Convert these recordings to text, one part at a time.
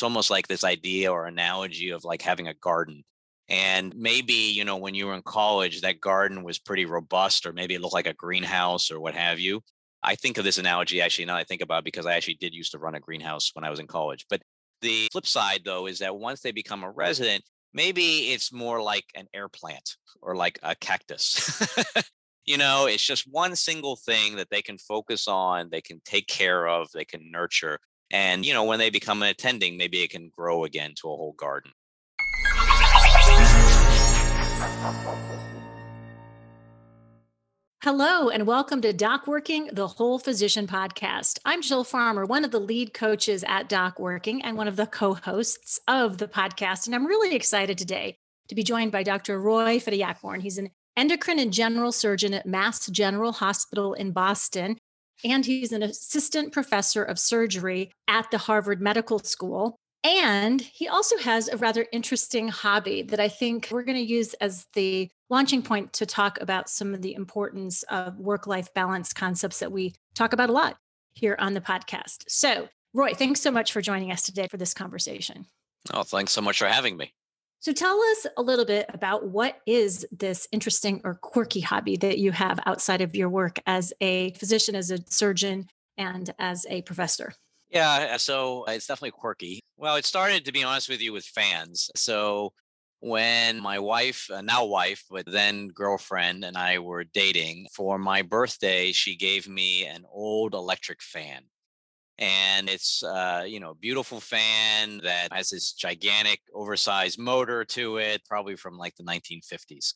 it's almost like this idea or analogy of like having a garden. And maybe, you know, when you were in college, that garden was pretty robust, or maybe it looked like a greenhouse or what have you. I think of this analogy actually now I think about because I actually did used to run a greenhouse when I was in college. But the flip side, though, is that once they become a resident, maybe it's more like an air plant or like a cactus. you know, it's just one single thing that they can focus on, they can take care of, they can nurture. And, you know, when they become an attending, maybe it can grow again to a whole garden. Hello, and welcome to Doc Working, the Whole Physician Podcast. I'm Jill Farmer, one of the lead coaches at Doc Working and one of the co hosts of the podcast. And I'm really excited today to be joined by Dr. Roy Phitayakorn. He's an endocrine and general surgeon at Mass General Hospital in Boston, and he's an assistant professor of surgery at the Harvard Medical School. And he also has a rather interesting hobby that I think we're going to use as the launching point to talk about some of the importance of work life balance concepts that we talk about a lot here on the podcast. So, Roy, thanks so much for joining us today for this conversation. Oh, thanks so much for having me. So, tell us a little bit about what is this interesting or quirky hobby that you have outside of your work as a physician, as a surgeon, and as a professor. Yeah, so it's definitely quirky. Well, it started, to be honest with you, with fans. So when my wife, uh, now wife, but then girlfriend, and I were dating, for my birthday, she gave me an old electric fan. And it's, uh, you know, beautiful fan that has this gigantic, oversized motor to it, probably from like the 1950s.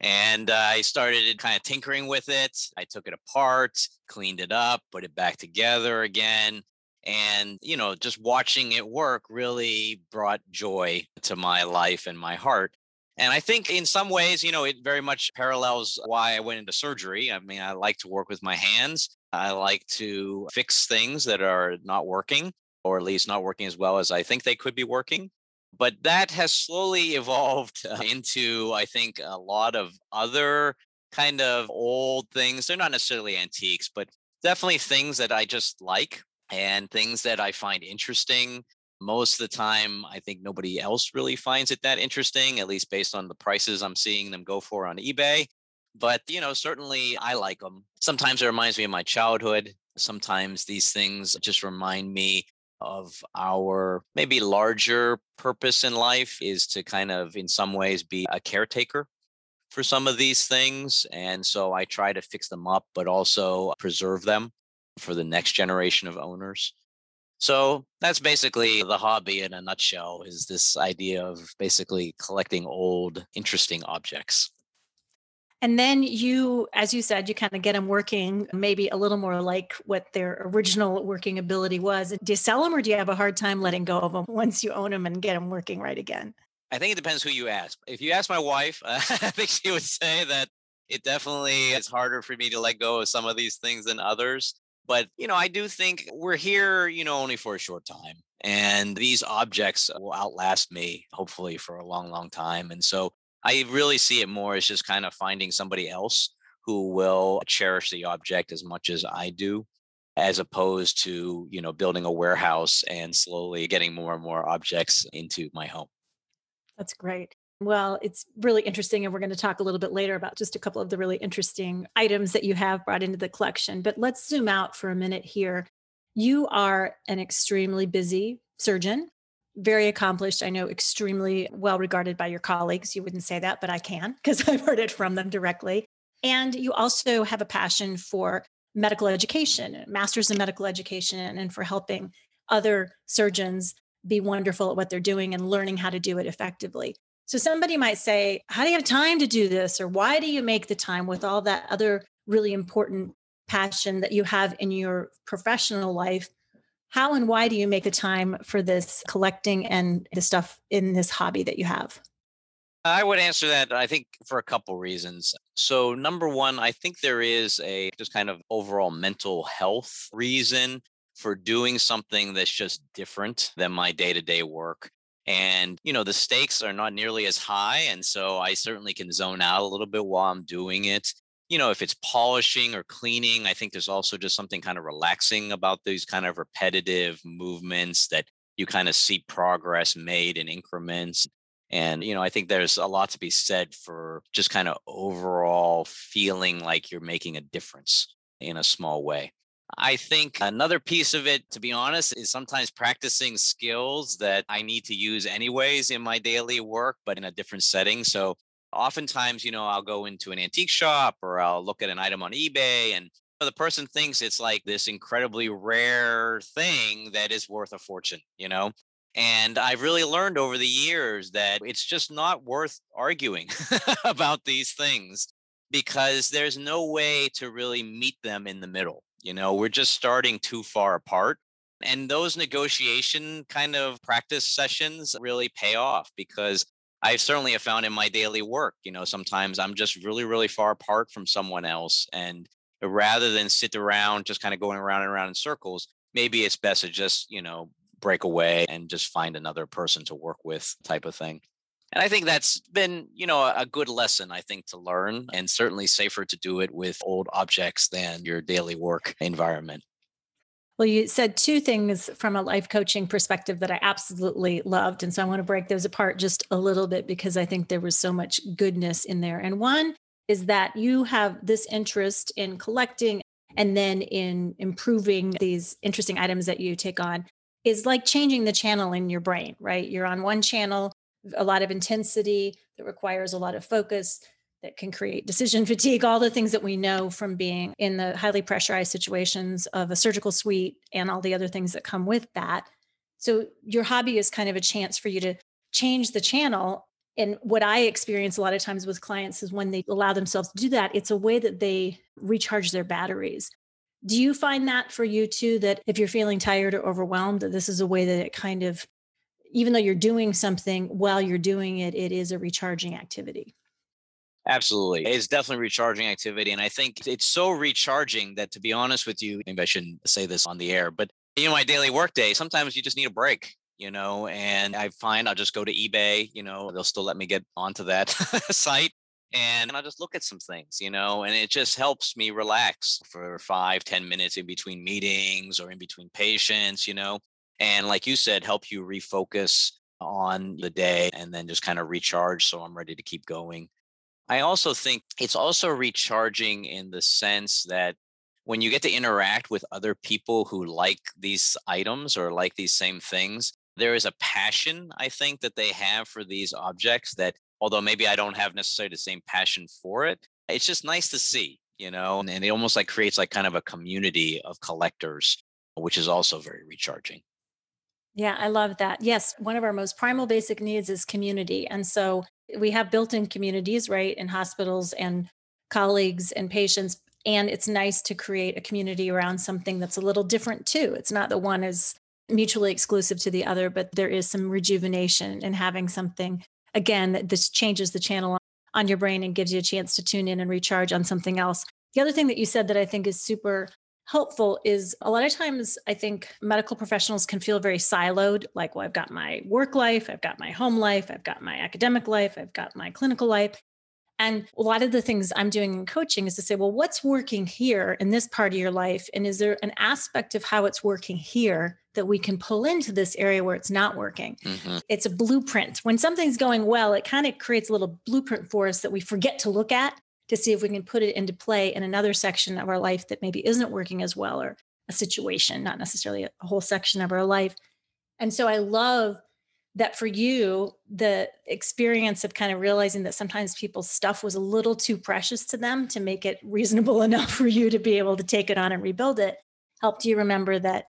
And uh, I started kind of tinkering with it. I took it apart, cleaned it up, put it back together again and you know just watching it work really brought joy to my life and my heart and i think in some ways you know it very much parallels why i went into surgery. I mean i like to work with my hands. I like to fix things that are not working or at least not working as well as i think they could be working. But that has slowly evolved uh, into i think a lot of other kind of old things. They're not necessarily antiques but definitely things that i just like and things that I find interesting. Most of the time, I think nobody else really finds it that interesting, at least based on the prices I'm seeing them go for on eBay. But, you know, certainly I like them. Sometimes it reminds me of my childhood. Sometimes these things just remind me of our maybe larger purpose in life is to kind of, in some ways, be a caretaker for some of these things. And so I try to fix them up, but also preserve them for the next generation of owners. So that's basically the hobby in a nutshell is this idea of basically collecting old, interesting objects. And then you, as you said, you kind of get them working maybe a little more like what their original working ability was. Do you sell them or do you have a hard time letting go of them once you own them and get them working right again? I think it depends who you ask. If you ask my wife, uh, I think she would say that it definitely is harder for me to let go of some of these things than others. But, you know, I do think we're here, you know, only for a short time. And these objects will outlast me, hopefully, for a long, long time. And so I really see it more as just kind of finding somebody else who will cherish the object as much as I do, as opposed to, you know, building a warehouse and slowly getting more and more objects into my home. That's great. Well, it's really interesting. And we're going to talk a little bit later about just a couple of the really interesting items that you have brought into the collection. But let's zoom out for a minute here. You are an extremely busy surgeon, very accomplished. I know extremely well regarded by your colleagues. You wouldn't say that, but I can because I've heard it from them directly. And you also have a passion for medical education, master's in medical education, and for helping other surgeons be wonderful at what they're doing and learning how to do it effectively. So somebody might say, How do you have time to do this? Or why do you make the time with all that other really important passion that you have in your professional life? How and why do you make the time for this collecting and the stuff in this hobby that you have? I would answer that, I think, for a couple reasons. So, number one, I think there is a just kind of overall mental health reason for doing something that's just different than my day to day work and you know the stakes are not nearly as high and so i certainly can zone out a little bit while i'm doing it you know if it's polishing or cleaning i think there's also just something kind of relaxing about these kind of repetitive movements that you kind of see progress made in increments. And, you know, I think there's a lot to be said for just kind of overall feeling like you're making a difference in a small way. I think another piece of it, to be honest, is sometimes practicing skills that I need to use anyways in my daily work, but in a different setting. So oftentimes, you know, I'll go into an antique shop or I'll look at an item on eBay and the person thinks it's like this incredibly rare thing that is worth a fortune, you know? And I've really learned over the years that it's just not worth arguing about these things because there's no way to really meet them in the middle. You know, we're just starting too far apart. And those negotiation kind of practice sessions really pay off because I certainly have found in my daily work, you know, sometimes I'm just really, really far apart from someone else. And rather than sit around just kind of going around and around in circles, maybe it's best to just, you know, break away and just find another person to work with type of thing. And I think that's been, you know, a good lesson, I think, to learn and certainly safer to do it with old objects than your daily work environment. Well, you said two things from a life coaching perspective that I absolutely loved. And so I want to break those apart just a little bit because I think there was so much goodness in there. And one is that you have this interest in collecting and then in improving these interesting items that you take on is like changing the channel in your brain, right? You're on one channel, a lot of intensity that requires a lot of focus that can create decision fatigue, all the things that we know from being in the highly pressurized situations of a surgical suite and all the other things that come with that. So, your hobby is kind of a chance for you to change the channel. And what I experience a lot of times with clients is when they allow themselves to do that, it's a way that they recharge their batteries. Do you find that for you too? That if you're feeling tired or overwhelmed, that this is a way that it kind of, even though you're doing something while you're doing it, it is a recharging activity? Absolutely. It's definitely recharging activity. And I think it's so recharging that, to be honest with you, maybe I shouldn't say this on the air, but you know, my daily workday, sometimes you just need a break, you know, and I find I'll just go to eBay, you know, they'll still let me get onto that site and I'll just look at some things, you know, and it just helps me relax for five, ten minutes in between meetings or in between patients, you know, and like you said, help you refocus on the day and then just kind of recharge so I'm ready to keep going. I also think it's also recharging in the sense that when you get to interact with other people who like these items or like these same things, there is a passion, I think, that they have for these objects that although maybe I don't have necessarily the same passion for it, it's just nice to see, you know, and, it almost like creates like kind of a community of collectors, which is also very recharging. Yeah, I love that. Yes, one of our most primal basic needs is community. And so we have built in communities, right, in hospitals and colleagues and patients. And it's nice to create a community around something that's a little different too. It's not that one is mutually exclusive to the other, but there is some rejuvenation in having something again, that this changes the channel on your brain and gives you a chance to tune in and recharge on something else. The other thing that you said that I think is super helpful is a lot of times I think medical professionals can feel very siloed like, well, I've got my work life, I've got my home life, I've got my academic life, I've got my clinical life. And a lot of the things I'm doing in coaching is to say, well, what's working here in this part of your life? And is there an aspect of how it's working here that we can pull into this area where it's not working? Mm-hmm. It's a blueprint. When something's going well, it kind of creates a little blueprint for us that we forget to look at to see if we can put it into play in another section of our life that maybe isn't working as well or a situation, not necessarily a whole section of our life. And so I love that for you, the experience of kind of realizing that sometimes people's stuff was a little too precious to them to make it reasonable enough for you to be able to take it on and rebuild it helped you remember that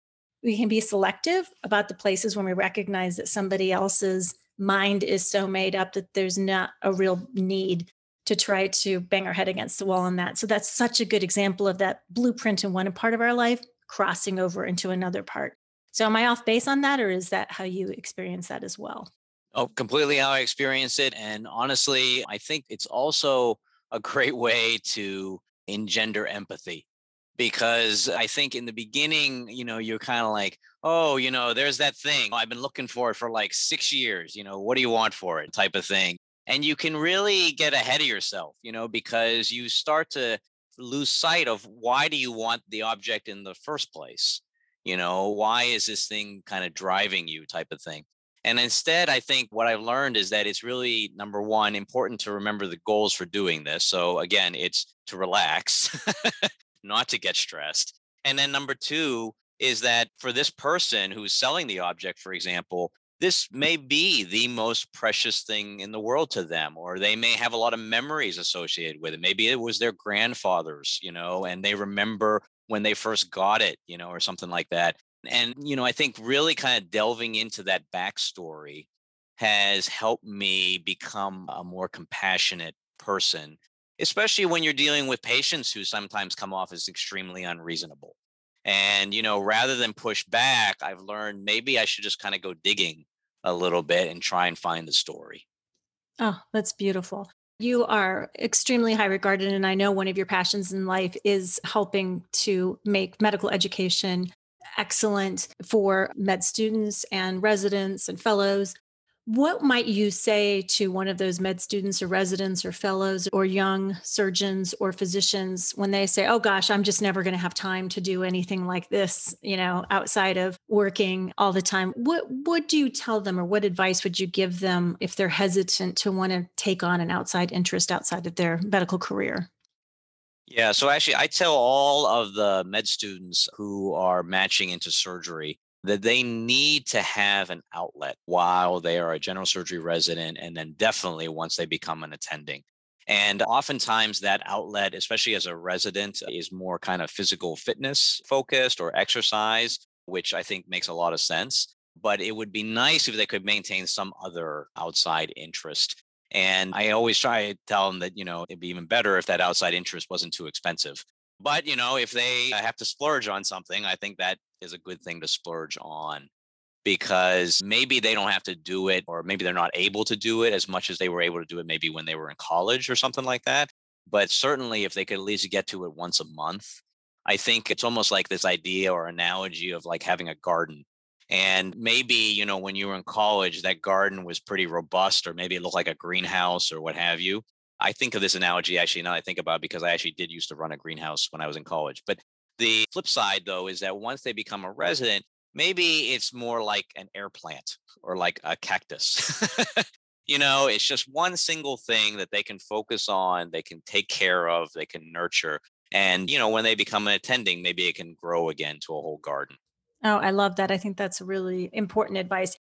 we can be selective about the places when we recognize that somebody else's mind is so made up that there's not a real need to try to bang our head against the wall on that. So that's such a good example of that blueprint in one part of our life crossing over into another part. So am I off base on that, or is that how you experience that as well? Oh, completely how I experience it. And honestly, I think it's also a great way to engender empathy because I think in the beginning, you know, you're kind of like, oh, you know, there's that thing. Oh, I've been looking for it for like six years. You know, what do you want for it? Type of thing. And you can really get ahead of yourself, you know, because you start to lose sight of why do you want the object in the first place You know, why is this thing kind of driving you type of thing? And instead, I think what I've learned is that it's really number one, important to remember the goals for doing this. So again, it's to relax, not to get stressed. And then number two is that for this person who's selling the object, for example, this may be the most precious thing in the world to them, or they may have a lot of memories associated with it. Maybe it was their grandfather's, you know, and they remember when they first got it, you know, or something like that. And, you know, I think really kind of delving into that backstory has helped me become a more compassionate person, especially when you're dealing with patients who sometimes come off as extremely unreasonable. And, you know, rather than push back, I've learned maybe I should just kind of go digging a little bit and try and find the story. Oh, that's beautiful. You are extremely high regarded. And I know one of your passions in life is helping to make medical education excellent for med students and residents and fellows. What might you say to one of those med students or residents or fellows or young surgeons or physicians when they say, "Oh gosh, I'm just never going to have time to do anything like this, you know, outside of working all the time." What do you tell them or what advice would you give them if they're hesitant to want to take on an outside interest outside of their medical career? Yeah, so actually I tell all of the med students who are matching into surgery that they need to have an outlet while they are a general surgery resident and then definitely once they become an attending. And oftentimes that outlet, especially as a resident, is more kind of physical fitness focused or exercise, which I think makes a lot of sense. But it would be nice if they could maintain some other outside interest. And I always try to tell them that, you know, it'd be even better if that outside interest wasn't too expensive. But, you know, if they uh, have to splurge on something, I think that is a good thing to splurge on because maybe they don't have to do it or maybe they're not able to do it as much as they were able to do it maybe when they were in college or something like that. But certainly, if they could at least get to it once a month, I think it's almost like this idea or analogy of like having a garden. And maybe, you know, when you were in college, that garden was pretty robust, or maybe it looked like a greenhouse or what have you. I think of this analogy actually now I think about because I actually did used to run a greenhouse when I was in college. But the flip side, though, is that once they become a resident, maybe it's more like an air plant or like a cactus. you know, it's just one single thing that they can focus on, they can take care of, they can nurture. And, you know, when they become an attending, maybe it can grow again to a whole garden. Oh, I love that. I think that's really important advice.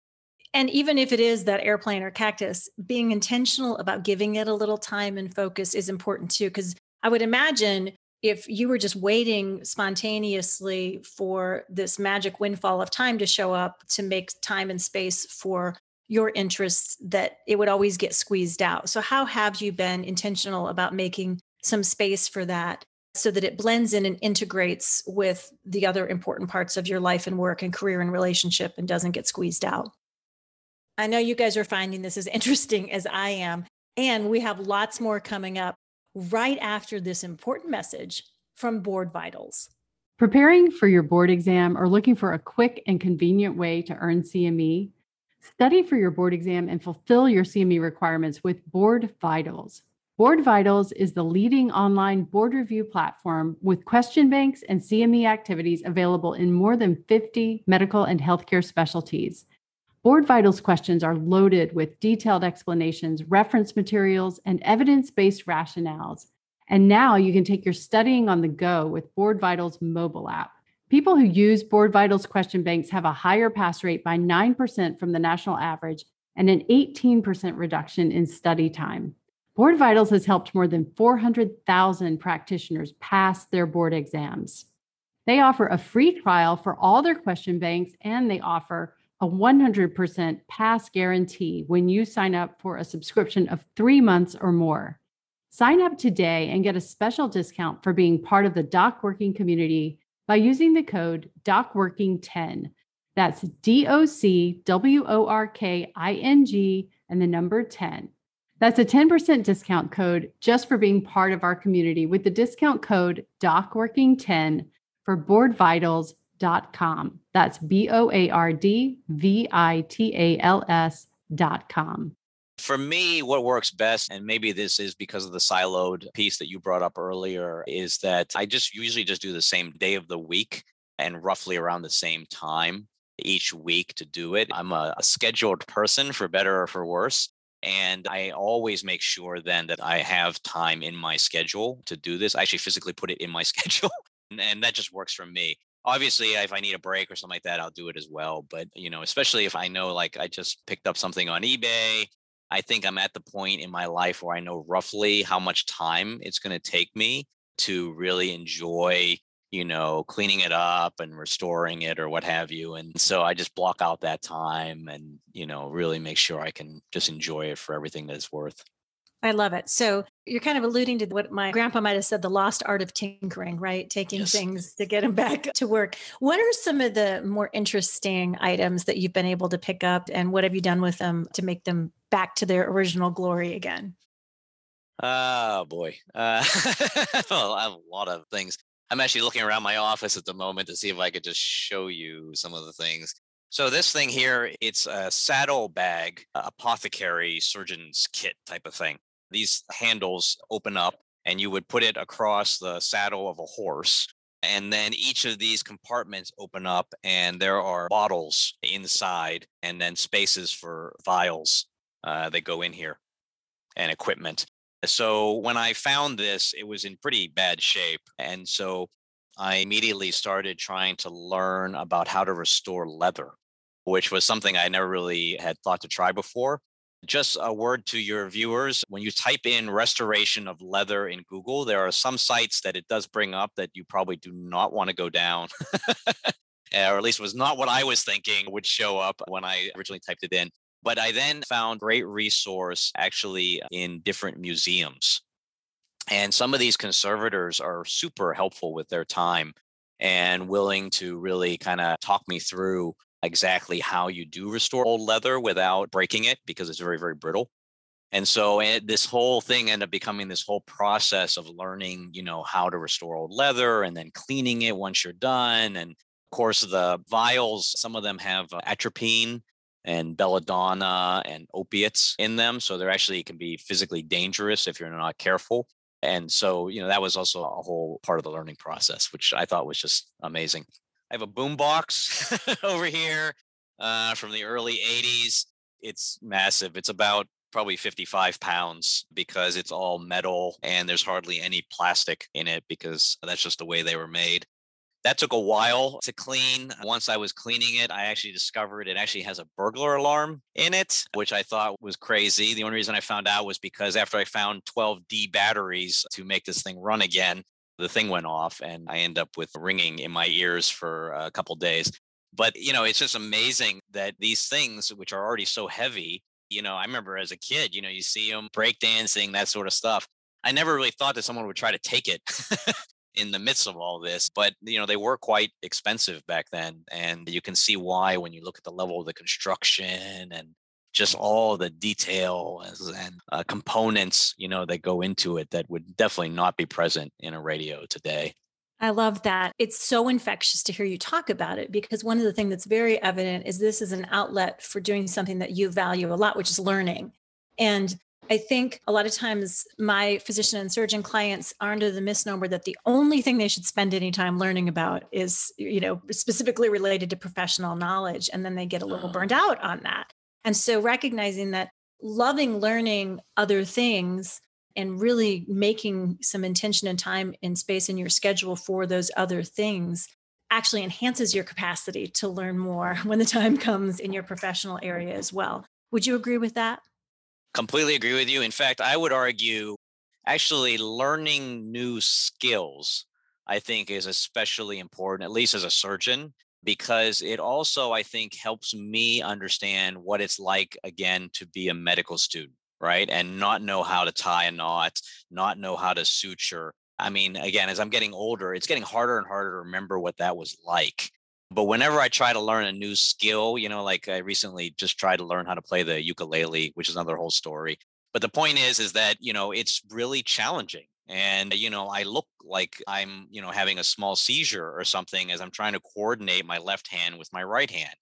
And even if it is that air plant or cactus, being intentional about giving it a little time and focus is important too. Because I would imagine if you were just waiting spontaneously for this magic windfall of time to show up to make time and space for your interests that it would always get squeezed out. So how have you been intentional about making some space for that so that it blends in and integrates with the other important parts of your life and work and career and relationship and doesn't get squeezed out? I know you guys are finding this as interesting as i am and we have lots more coming up right after this important message from Board Vitals. Preparing for your board exam or looking for a quick and convenient way to earn CME? Study for your board exam and fulfill your CME requirements with Board Vitals. Board Vitals is the leading online board review platform with question banks and CME activities available in more than 50 medical and healthcare specialties. Board Vitals questions are loaded with detailed explanations, reference materials, and evidence based rationales. And now you can take your studying on the go with Board Vitals mobile app. People who use Board Vitals question banks have a higher pass rate by 9% from the national average and an 18% reduction in study time. Board Vitals has helped more than 400,000 practitioners pass their board exams. They offer a free trial for all their question banks and they offer a 100% pass guarantee when you sign up for a subscription of three months or more. Sign up today and get a special discount for being part of the Doc Working community by using the code DocWorking10. That's D O C W O R K I N G and the number 10. That's a 10% discount code just for being part of our community with the discount code DocWorking10 for Board Vitals dot com. That's B O A R D V I T A L S dot com. For me, what works best, and maybe this is because of the siloed piece that you brought up earlier, is that I just usually just do the same day of the week. and roughly around the same time each week to do it. I'm a, a scheduled person for better or for worse. And I always make sure then that I have time in my schedule to do this. I actually physically put it in my schedule, and that just works for me. Obviously, if I need a break or something like that, I'll do it as well. But, you know, especially if I know like I just picked up something on eBay, I think I'm at the point in my life where I know roughly how much time it's going to take me to really enjoy you know, cleaning it up and restoring it or what have you. And so I just block out that time and, you know, really make sure I can just enjoy it for everything that it's worth. I love it. So you're kind of alluding to what my grandpa might have said the lost art of tinkering, right? Taking yes. things to get them back to work. What are some of the more interesting items that you've been able to pick up and what have you done with them to make them back to their original glory again? Oh boy. Uh, well, I have a lot of things. I'm actually looking around my office at the moment to see if I could just show you some of the things. So this thing here, it's a saddle bag, apothecary surgeon's kit type of thing. These handles open up and you would put it across the saddle of a horse. And then each of these compartments open up and there are bottles inside and then spaces for vials uh, that go in here and equipment. So when I found this, it was in pretty bad shape. And so I immediately started trying to learn about how to restore leather, which was something I never really had thought to try before. Just a word to your viewers when you type in restoration of leather in Google, there are some sites that it does bring up that you probably do not want to go down. or at least was not what I was thinking would show up when I originally typed it in. But I then found great resource actually in different museums. And some of these conservators are super helpful with their time and willing to really kind of talk me through exactly how you do restore old leather without breaking it because it's very, very brittle. And so it, this whole thing ended up becoming this whole process of learning, you know, how to restore old leather and then cleaning it once you're done. And of course, the vials, some of them have uh, atropine and belladonna and opiates in them. So they're actually can be physically dangerous if you're not careful. And so, you know, that was also a whole part of the learning process, which I thought was just amazing. I have a boom box over here uh, from the early 80s. It's massive. It's about probably 55 pounds because it's all metal and there's hardly any plastic in it because that's just the way they were made. That took a while to clean. Once I was cleaning it, I actually discovered it actually has a burglar alarm in it, which I thought was crazy. The only reason I found out was because after I found 12D batteries to make this thing run again, the thing went off and I end up with ringing in my ears for a couple days. But, you know, it's just amazing that these things, which are already so heavy, you know, I remember as a kid, you know, you see them breakdancing, that sort of stuff. I never really thought that someone would try to take it in the midst of all this but you know they were quite expensive back then and you can see why when you look at the level of the construction and just all the details and uh, components you know that go into it that would definitely not be present in a radio today I love that. It's so infectious to hear you talk about it because one of the things that's very evident is this is an outlet for doing something that you value a lot, which is learning. And I think a lot of times my physician and surgeon clients are under the misnomer that the only thing they should spend any time learning about is, you know, specifically related to professional knowledge. And then they get a little uh-huh. burned out on that. And so recognizing that loving learning other things and really making some intention and time and space in your schedule for those other things actually enhances your capacity to learn more when the time comes in your professional area as well. Would you agree with that? Completely agree with you. In fact, I would argue actually learning new skills, I think, is especially important, at least as a surgeon, because it also, I think, helps me understand what it's like, again, to be a medical student, right? And not know how to tie a knot, not know how to suture. I mean, again, as I'm getting older, it's getting harder and harder to remember what that was like. But whenever I try to learn a new skill, you know, like I recently just tried to learn how to play the ukulele, which is another whole story. But the point is, is that, you know, it's really challenging. And, you know, I look like I'm, you know, having a small seizure or something as I'm trying to coordinate my left hand with my right hand,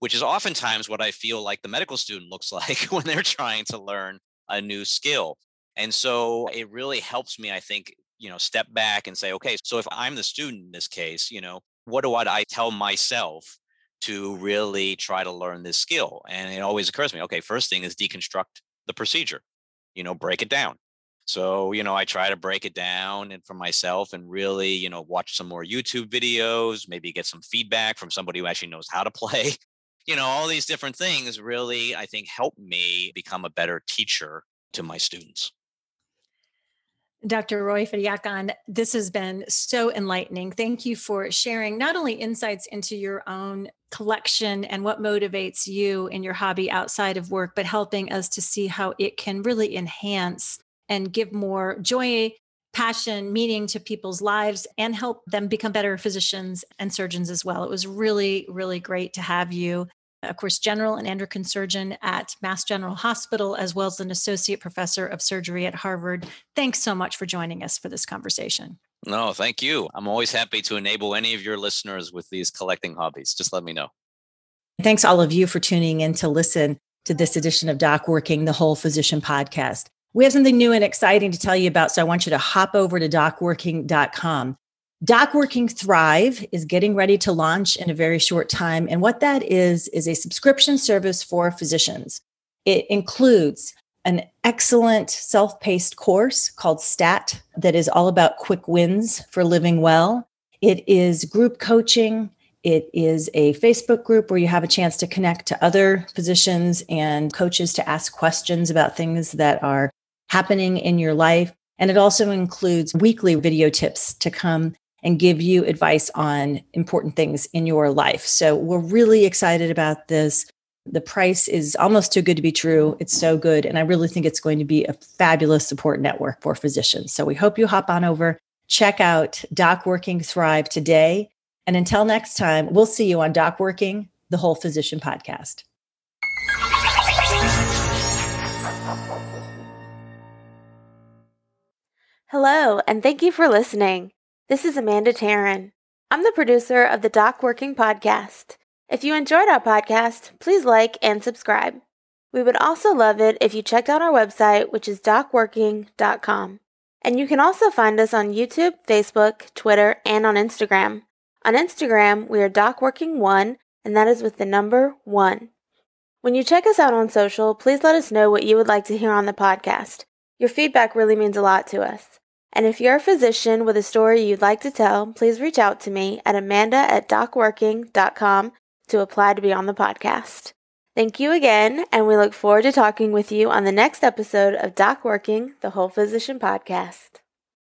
which is oftentimes what I feel like the medical student looks like when they're trying to learn a new skill. And so it really helps me, I think, you know, step back and say, okay, so if I'm the student in this case, you know, what do I tell myself to really try to learn this skill? And it always occurs to me, okay, first thing is deconstruct the procedure, you know, break it down. So, you know, I try to break it down and for myself and really, you know, watch some more YouTube videos, maybe get some feedback from somebody who actually knows how to play. You know, all these different things really, I think, help me become a better teacher to my students. Dr. Roy Phitayakorn, this has been so enlightening. Thank you for sharing not only insights into your own collection and what motivates you in your hobby outside of work, but helping us to see how it can really enhance and give more joy, passion, meaning to people's lives and help them become better physicians and surgeons as well. It was really, really great to have you. Of course, general and endocrine surgeon at Mass General Hospital, as well as an associate professor of surgery at Harvard. Thanks so much for joining us for this conversation. No, thank you. I'm always happy to enable any of your listeners with these collecting hobbies. Just let me know. Thanks, all of you, for tuning in to listen to this edition of Doc Working, the Whole Physician podcast. We have something new and exciting to tell you about, so I want you to hop over to docworking.com. DocWorking Thrive is getting ready to launch in a very short time. And what that is, is a subscription service for physicians. It includes an excellent self paced course called STAT that is all about quick wins for living well. It is group coaching. It is a Facebook group where you have a chance to connect to other physicians and coaches to ask questions about things that are happening in your life. And it also includes weekly video tips to come and give you advice on important things in your life. So we're really excited about this. The price is almost too good to be true. It's so good. And I really think it's going to be a fabulous support network for physicians. So we hope you hop on over, check out Doc Working Thrive today. And until next time, we'll see you on Doc Working, the Whole Physician Podcast. Hello, and thank you for listening. This is Amanda Taryn. I'm the producer of the Doc Working Podcast. If you enjoyed our podcast, please like and subscribe. We would also love it if you checked out our website, which is docworking.com. And you can also find us on YouTube, Facebook, Twitter, and on Instagram. On Instagram, we are DocWorking1, and that is with the number 1. When you check us out on social, please let us know what you would like to hear on the podcast. Your feedback really means a lot to us. And if you're a physician with a story you'd like to tell, please reach out to me at amanda at docworking.com to apply to be on the podcast. Thank you again, and we look forward to talking with you on the next episode of Doc Working, the Whole Physician Podcast.